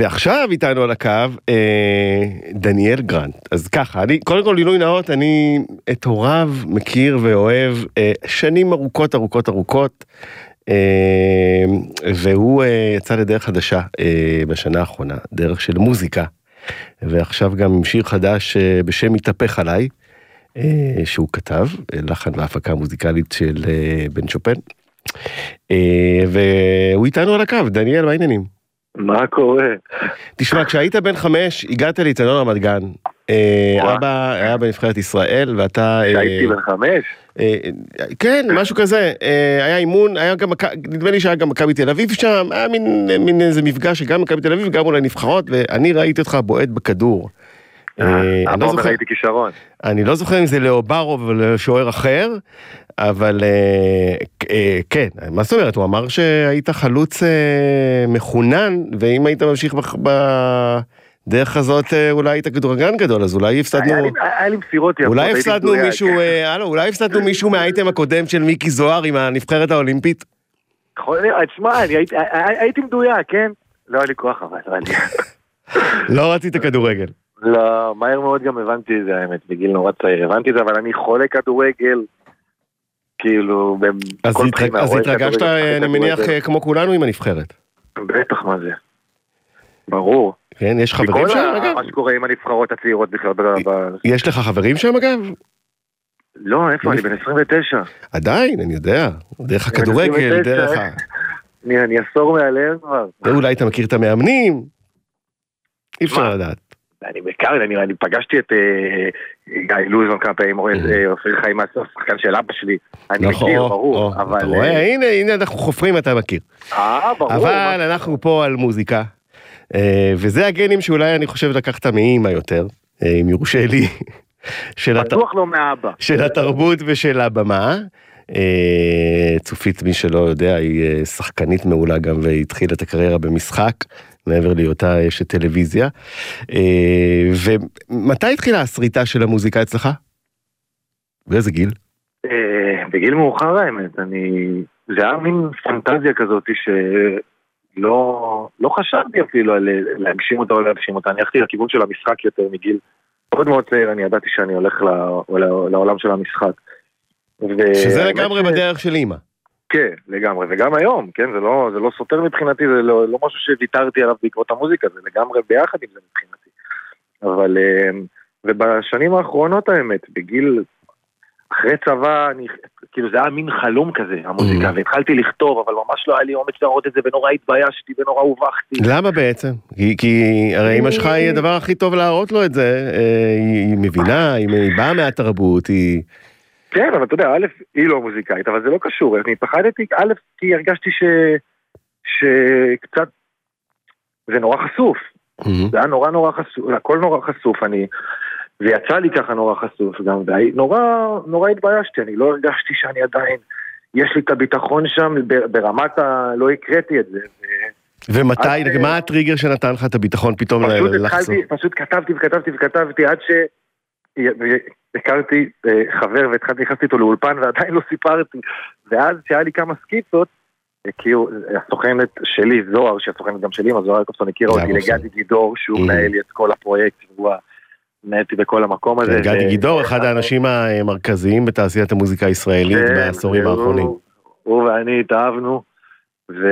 ועכשיו איתנו על הקו אה, דניאל גרנט. אז ככה, אני, קודם כל גילוי נאות, אני את הוריו מכיר ואוהב אה, שנים ארוכות ארוכות ארוכות. אה, והוא אה, יצא לדרך חדשה אה, בשנה האחרונה, דרך של מוזיקה. ועכשיו גם עם שיר חדש אה, בשם מתהפך עליי, אה, שהוא כתב, אה, לחן והפקה מוזיקלית של אה, בן שופן. אה, והוא איתנו על הקו, דניאל, מה העניינים? מה קורה? תשמע, כשהיית בן חמש, הגעת לאיצטדיון רמת גן. אה. אבא היה בנבחרת ישראל, ואתה... אה, כשהייתי בן חמש? אה, כן, משהו כזה. היה אימון, היה גם, נדמה לי שהיה גם מכבי תל אביב שם, היה מין איזה מפגש שגם מכבי תל אביב, גם אולי נבחרות, ואני ראיתי אותך בועט בכדור. אה, אני לא וראיתי כישרון. אני לא זוכר אם זה לאוברוב או לשוער אחר, אבל אה, אה, כן, מה זאת אומרת, הוא אמר שהיית חלוץ אה, מחונן, ואם היית ממשיך בדרך הזאת, אה, אולי היית כדורגלן גדול, אז אולי הפסדנו, היה לי- מסירות יפות. אולי הפסדנו. מישהו, אה, הלו, אולי הפסדנו מישהו מהאייטם הקודם של מיקי זוהר עם הנבחרת האולימפית? להיות, תשמע, הייתי- מדויק, כן? לא היה לי כוח אבל. לא רצית כדורגל. לא, מהר מאוד גם הבנתי את זה האמת, בגיל נורא צעיר הבנתי את זה, אבל אני חולה כדורגל, כאילו, אז בכל בחינה, אז התרגשת, כדורגל, אה, אני מניח. אה, כמו כולנו עם הנבחרת. בטח, מה זה. ברור. כן, יש חברים שם, אגב? מה שקורה עם הנבחרות הצעירות בכלל, יש לך חברים שם, אגב? לא, איפה, אני בן 29. עדיין, אני יודע. דרך אני הכדורגל, 29, דרך ה... אני אני עשור מעליהם כבר. אולי אתה מכיר את המאמנים? אי אפשר? לדעת. אני בעיקר, אני, אני פגשתי את אה, גיא לוזון כמה פעמים, אה, אופיר חיים הסוף, שחקן של אבא שלי. אני נכון, מכיר, ברור, או, אבל... אתה רואה, אה, הנה, הנה אנחנו חופרים, אתה מכיר. אה, ברור. אבל מה- אנחנו פה על מוזיקה, אה, וזה הגנים שאולי אני חושב לקחת מאימא יותר, אה, אם יורשה לי, של הת- בטוח לא מאבא. של התרבות ושל הבמה. אה, צופית, מי שלא יודע, היא אה, שחקנית מעולה גם והתחילה את הקריירה במשחק, מעבר להיותה אשת טלוויזיה. אה, ומתי התחילה הסריטה של המוזיקה אצלך? באיזה גיל? בגיל מאוחר האמת, אני... זה היה מין פנטזיה כזאת שלא לא חשבתי אפילו על להגשים אותה או להגשים אותה, אני הלכתי לכיוון של המשחק יותר מגיל מאוד מאוד צעיר, אני ידעתי שאני הולך לעולם של המשחק. ו- שזה לגמרי ש- בדרך של אימא. כן, לגמרי, וגם היום, כן, זה לא, זה לא סותר מבחינתי, זה לא, לא משהו שוויתרתי עליו בעקבות המוזיקה, זה לגמרי ביחד עם זה מבחינתי. אבל, אה, ובשנים האחרונות האמת, בגיל, אחרי צבא, אני, כאילו זה היה מין חלום כזה, המוזיקה, Mhm. והתחלתי לכתוב, אבל ממש לא היה לי אומץ להראות את זה, ונורא התביישתי, ונורא הובכתי. למה בעצם? כי, כי הרי אמא שלך היא הדבר הכי טוב להראות לו את זה, אה, היא, היא מבינה, היא, היא באה מהתרבות, היא... כן, אבל אתה יודע, א', היא לא מוזיקאית, אבל זה לא קשור, אני פחדתי, א', כי הרגשתי ש... שקצת... זה נורא חשוף. זה היה נורא נורא חשוף, הכל נורא חשוף, אני... ויצא לי ככה נורא חשוף גם, ונורא נורא התביישתי, אני לא הרגשתי שאני עדיין, יש לי את הביטחון שם ברמת ה... לא הקראתי את זה. ומתי, אז, מה הטריגר שנתן לך את הביטחון פתאום פשוט לחזור? התחלתי, פשוט כתבתי וכתבתי וכתבתי עד שהכרתי אה, חבר והתחלתי, נכנסתי איתו לאולפן ועדיין לא סיפרתי. ואז שהיה לי כמה סקיצות, הכירו, הסוכנת שלי, זוהר, שהסוכנת גם שלי, אז זוהר יעקובסון הכירה אותי. לגדי גידור, שהוא Mhm. מנהל לי את כל הפרויקט, והוא מנהל אותי בכל המקום הזה. כן, גדי גידור, אחד האנשים המרכזיים בתעשיית המוזיקה הישראלית כן, בעשורים האחרונים. הוא ואני התאהבנו, ו...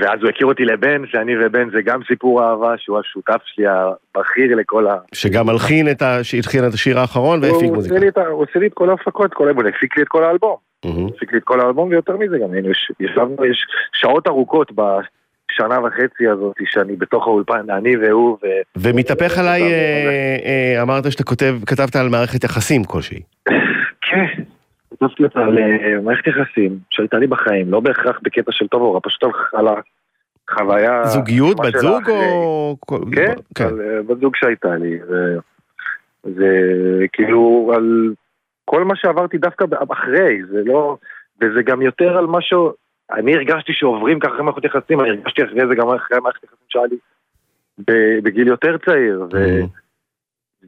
ואז הוא הכיר אותי לבן, שאני ובן זה גם סיפור אהבה, שהוא השותף שלי הבכיר לכל ה... שגם מלחין את ה... שהתחיל את השיר האחרון והפיק הוא מוזיקה. את ה- הוא עושה לי את כל ההפקות, כל האלבום, הפיק לי את כל האלבום. מהמם. הפיק לי את כל האלבום, ויותר מזה גם, יש- ישבנו, יש שעות ארוכות בשנה וחצי הזאת, שאני בתוך האולפן, אני והוא, ו... ומתהפך עליי, אה, אה, אמרת שאתה כותב, כתבת על מערכת יחסים כלשהי. כן, כתבתי אותה על אה, מערכת יחסים שהייתה לי בחיים, לא בהכרח בקטע של טוב או רע, פשוט על- החוויה... זוגיות, בת זוג. או... כן, כן. על אה, בת זוג שהייתה לי, זה כאילו על כל מה שעברתי דווקא אחרי, זה לא, וזה גם יותר על משהו, אני הרגשתי שעוברים ככה אחרי מערכות יחסים, אני הרגשתי אחרי זה גם אחרי מערכת יחסים שהיה לי בגיל יותר צעיר, מהמם.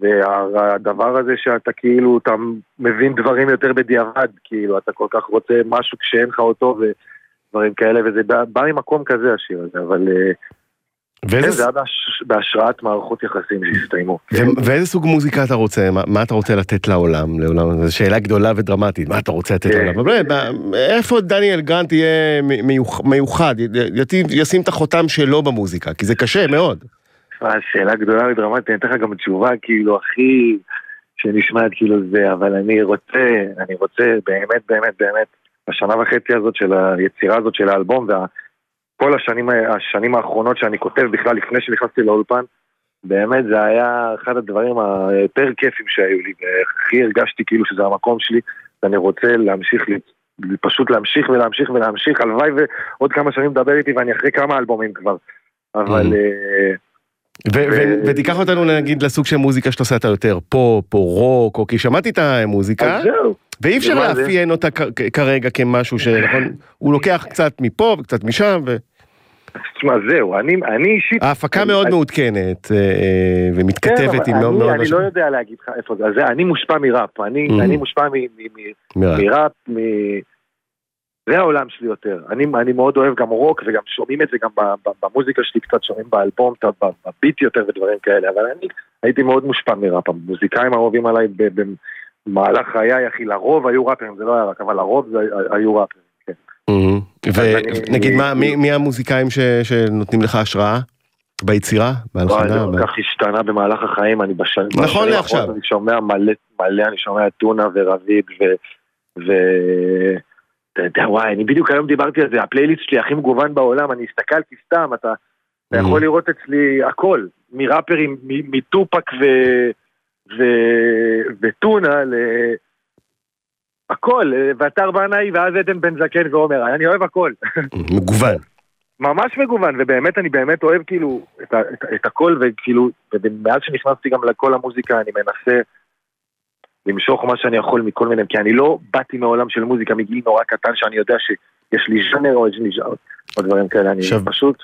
והדבר הזה שאתה כאילו, אתה מבין דברים יותר בדיעבד, כאילו, אתה כל כך רוצה משהו כשאין לך אותו ודברים כאלה, וזה בא, בא ממקום כזה השיר הזה, אבל... אה, כן, זה היה בהשראת מערכות יחסים שהסתיימו. ואיזה סוג מוזיקה אתה רוצה? מה אתה רוצה לתת לעולם? לעולם זו שאלה גדולה ודרמטית, מה אתה רוצה לתת כן. לעולם? איפה דניאל גרנט יהיה מיוחד, ישים את החותם שלו במוזיקה? כי זה קשה מאוד. שאלה גדולה ודרמטית, אני אתן לך גם תשובה כאילו הכי שנשמעת כאילו זה, אבל אני רוצה, אני רוצה באמת באמת באמת, בשנה וחצי הזאת של היצירה הזאת של האלבום, כל השנים, השנים האחרונות שאני כותב בכלל לפני שנכנסתי לאולפן, באמת זה היה אחד הדברים היותר כיפים שהיו לי, והכי הרגשתי כאילו שזה המקום שלי, ואני רוצה להמשיך, פשוט להמשיך ולהמשיך ולהמשיך, הלוואי ועוד כמה שנים מדבר איתי ואני אחרי כמה אלבומים כבר, אבל... Mm. אה, ותיקח אותנו נגיד לסוג של מוזיקה שאתה עושה, אתה יותר פופ או רוק, או כי שמעתי את המוזיקה, ואי אפשר לאפיין אותה כרגע כמשהו שנכון, הוא לוקח קצת מפה וקצת משם. תשמע, זהו, אני, אני אישית... ההפקה מאוד מעודכנת אה, אה, ומתכתבת עם מאוד מאוד... אני לא יודע להגיד לך איפה זה, אני מושפע מראפ, אני mm. מושפע מראפ, זה העולם שלי יותר. אני מאוד אוהב גם רוק וגם שומעים את זה גם במוזיקה שלי, קצת שומעים באלבום, בביט יותר ודברים כאלה, אבל אני הייתי מאוד מושפע מראפ. המוזיקאים האהובים עליי במהלך חיי, אחי, לרוב היו ראפרים, זה לא היה רק, אבל לרוב היו ראפרים. ונגיד מי המוזיקאים שנותנים לך השראה? ביצירה? בהלחנה? כל כך השתנה במהלך החיים, אני בשנים... נכון לעכשיו. אני שומע מלא, מלא, אני שומע טונה ורביד ו... אתה יודע, וואי, אני בדיוק היום דיברתי על זה, הפלייליסט שלי הכי מגוון בעולם, אני הסתכלתי סתם, אתה יכול לראות אצלי הכל, מראפרים, מטופק וטונה ל... הכל, ואתר בנאי ואז עדן בן זקן ועומר, אני אוהב הכל. מגוון. ממש מגוון, ובאמת אני באמת אוהב כאילו את, את, את הכל, וכאילו, ומאז שנכנסתי גם לכל המוזיקה אני מנסה למשוך מה שאני יכול מכל מיני, כי אני לא באתי מעולם של מוזיקה מגיל נורא קטן שאני יודע שיש לי ז'אנר או יש לי ז'אנר, או דברים כאלה, אני פשוט...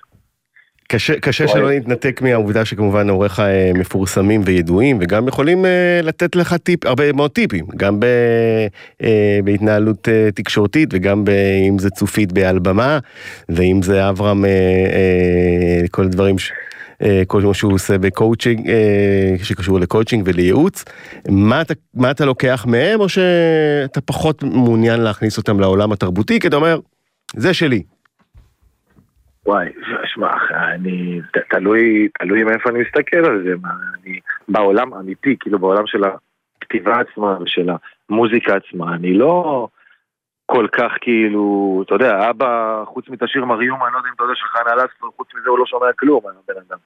קשה, קשה שלא נתנתק מהעובדה שכמובן הוריך אה, מפורסמים וידועים וגם יכולים אה, לתת לך טיפ, הרבה מאוד טיפים, גם ב, אה, בהתנהלות תקשורתית וגם ב, אם זה צופית בעל במה ואם זה אברהם, כל הדברים, ש, כל מה שהוא עושה בקואוצ'ינג, שקשור לקואוצ'ינג ולייעוץ, מה אתה, מה אתה לוקח מהם או שאתה פחות מעוניין להכניס אותם לעולם התרבותי כי אתה אומר, זה שלי. וואי, שמע, אני, תלוי, תלוי מאיפה אני מסתכל על זה, מה, אני, בעולם אמיתי, כאילו בעולם של הכתיבה עצמה ושל המוזיקה עצמה, אני לא כל כך כאילו, אתה יודע, אבא, חוץ מאת השיר מריום, אני לא יודע אם אתה יודע שחנה לסקר, חוץ מזה הוא לא שומע כלום, הבן אדם.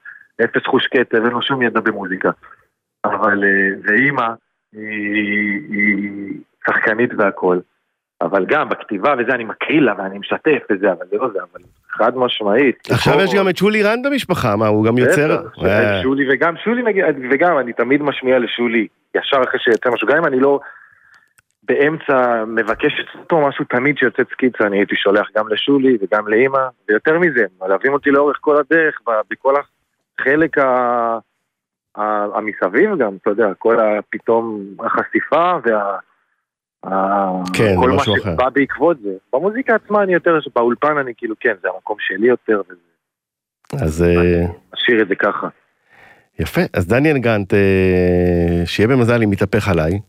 אפס חוש כתב, אין לו שום ידע במוזיקה. אבל, אה, ואימא, היא, היא שחקנית והכל. אבל גם בכתיבה וזה, אני מקריא לה ואני משתף וזה, אבל זה לא זה, אבל חד משמעית. עכשיו יש גם את שולי רן במשפחה, מה, הוא גם יוצר? אה. שולי וגם, שולי מגיע, וגם אני תמיד משמיע לשולי, ישר אחרי שיוצא משהו, גם אם אני לא באמצע מבקש אותו משהו, תמיד שיוצא סקיצה, אני הייתי שולח גם לשולי וגם לאימא, ויותר מזה, מלווים אותי לאורך כל הדרך, בכל החלק המסביב גם, אתה יודע, כל הפתאום החשיפה וה... כן, כל מה שבא בעקבות זה. במוזיקה עצמה אני יותר, באולפן אני כאילו, כן, זה המקום שלי יותר, אז... אני אשאיר את זה ככה. יפה, אז דניאל גנט, אה, שיהיה במזל אם יתהפך עליי.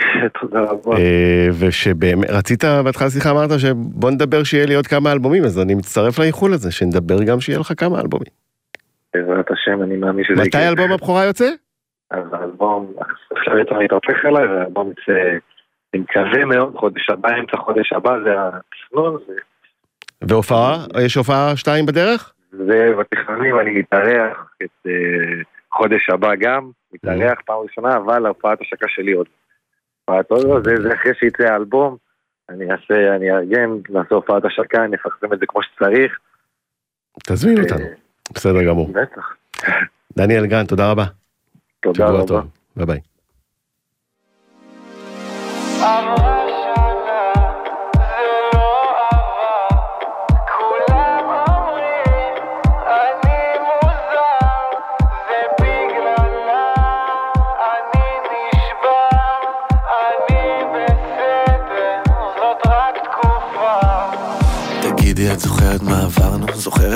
תודה רבה. אה, ושבאמת, רצית בהתחלה שיחה אמרת שבוא נדבר שיהיה לי עוד כמה אלבומים, אז אני מצטרף לאיחול הזה, שנדבר גם שיהיה לך כמה אלבומים. בעזרת השם, אני מאמין שזה מתי אלבום הבכורה יוצא? אז האלבום, עכשיו יצא להתהפך עליי, והאלבום יצא... אני מקווה מאוד, חודש הבא, אמצע חודש הבא, זה התכנון. והופעה? יש הופעה שתיים בדרך? זה בתכנונים, אני מתארח את uh, חודש הבא גם, מתארח פעם ראשונה, אבל הופעת השקה שלי עוד. עוד, זה, זה אחרי שיצא האלבום, אני אעשה, אני אארגן, נעשה הופעת השקה, אני אפרסם את זה כמו שצריך. תזמין אותנו, בסדר גמור. בטח. דניאל גן, תודה רבה. תודה רבה. ביי ביי.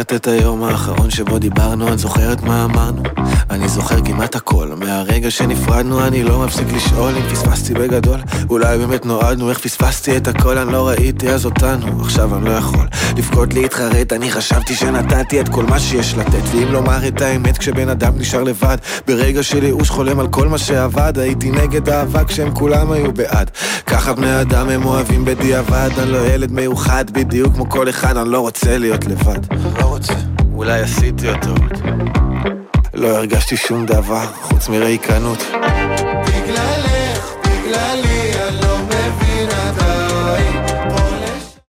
זוכרת את היום האחרון שבו דיברנו, את זוכרת מה אמרנו? אני זוכר כמעט הכל, מהרגע שנפרדנו אני לא מפסיק לשאול אם פספסתי בגדול. אולי באמת נועדנו, איך פספסתי את הכל, אני לא ראיתי אז אותנו, עכשיו אני לא יכול לבכות להתחרט, אני חשבתי שנתתי את כל מה שיש לתת ואם לומר את האמת כשבן אדם נשאר לבד ברגע של ייאוש חולם על כל מה שעבד. הייתי נגד אהבה כשהם כולם היו בעד. ככה בני אדם הם אוהבים בדיעבד. אני לא ילד מיוחד בדיוק כמו כל אחד אני לא רוצה להיות לבד. לא רוצה, אולי עשיתי יותר לא הרגשתי שום דבר חוץ מריקנות. בגללך, בגללי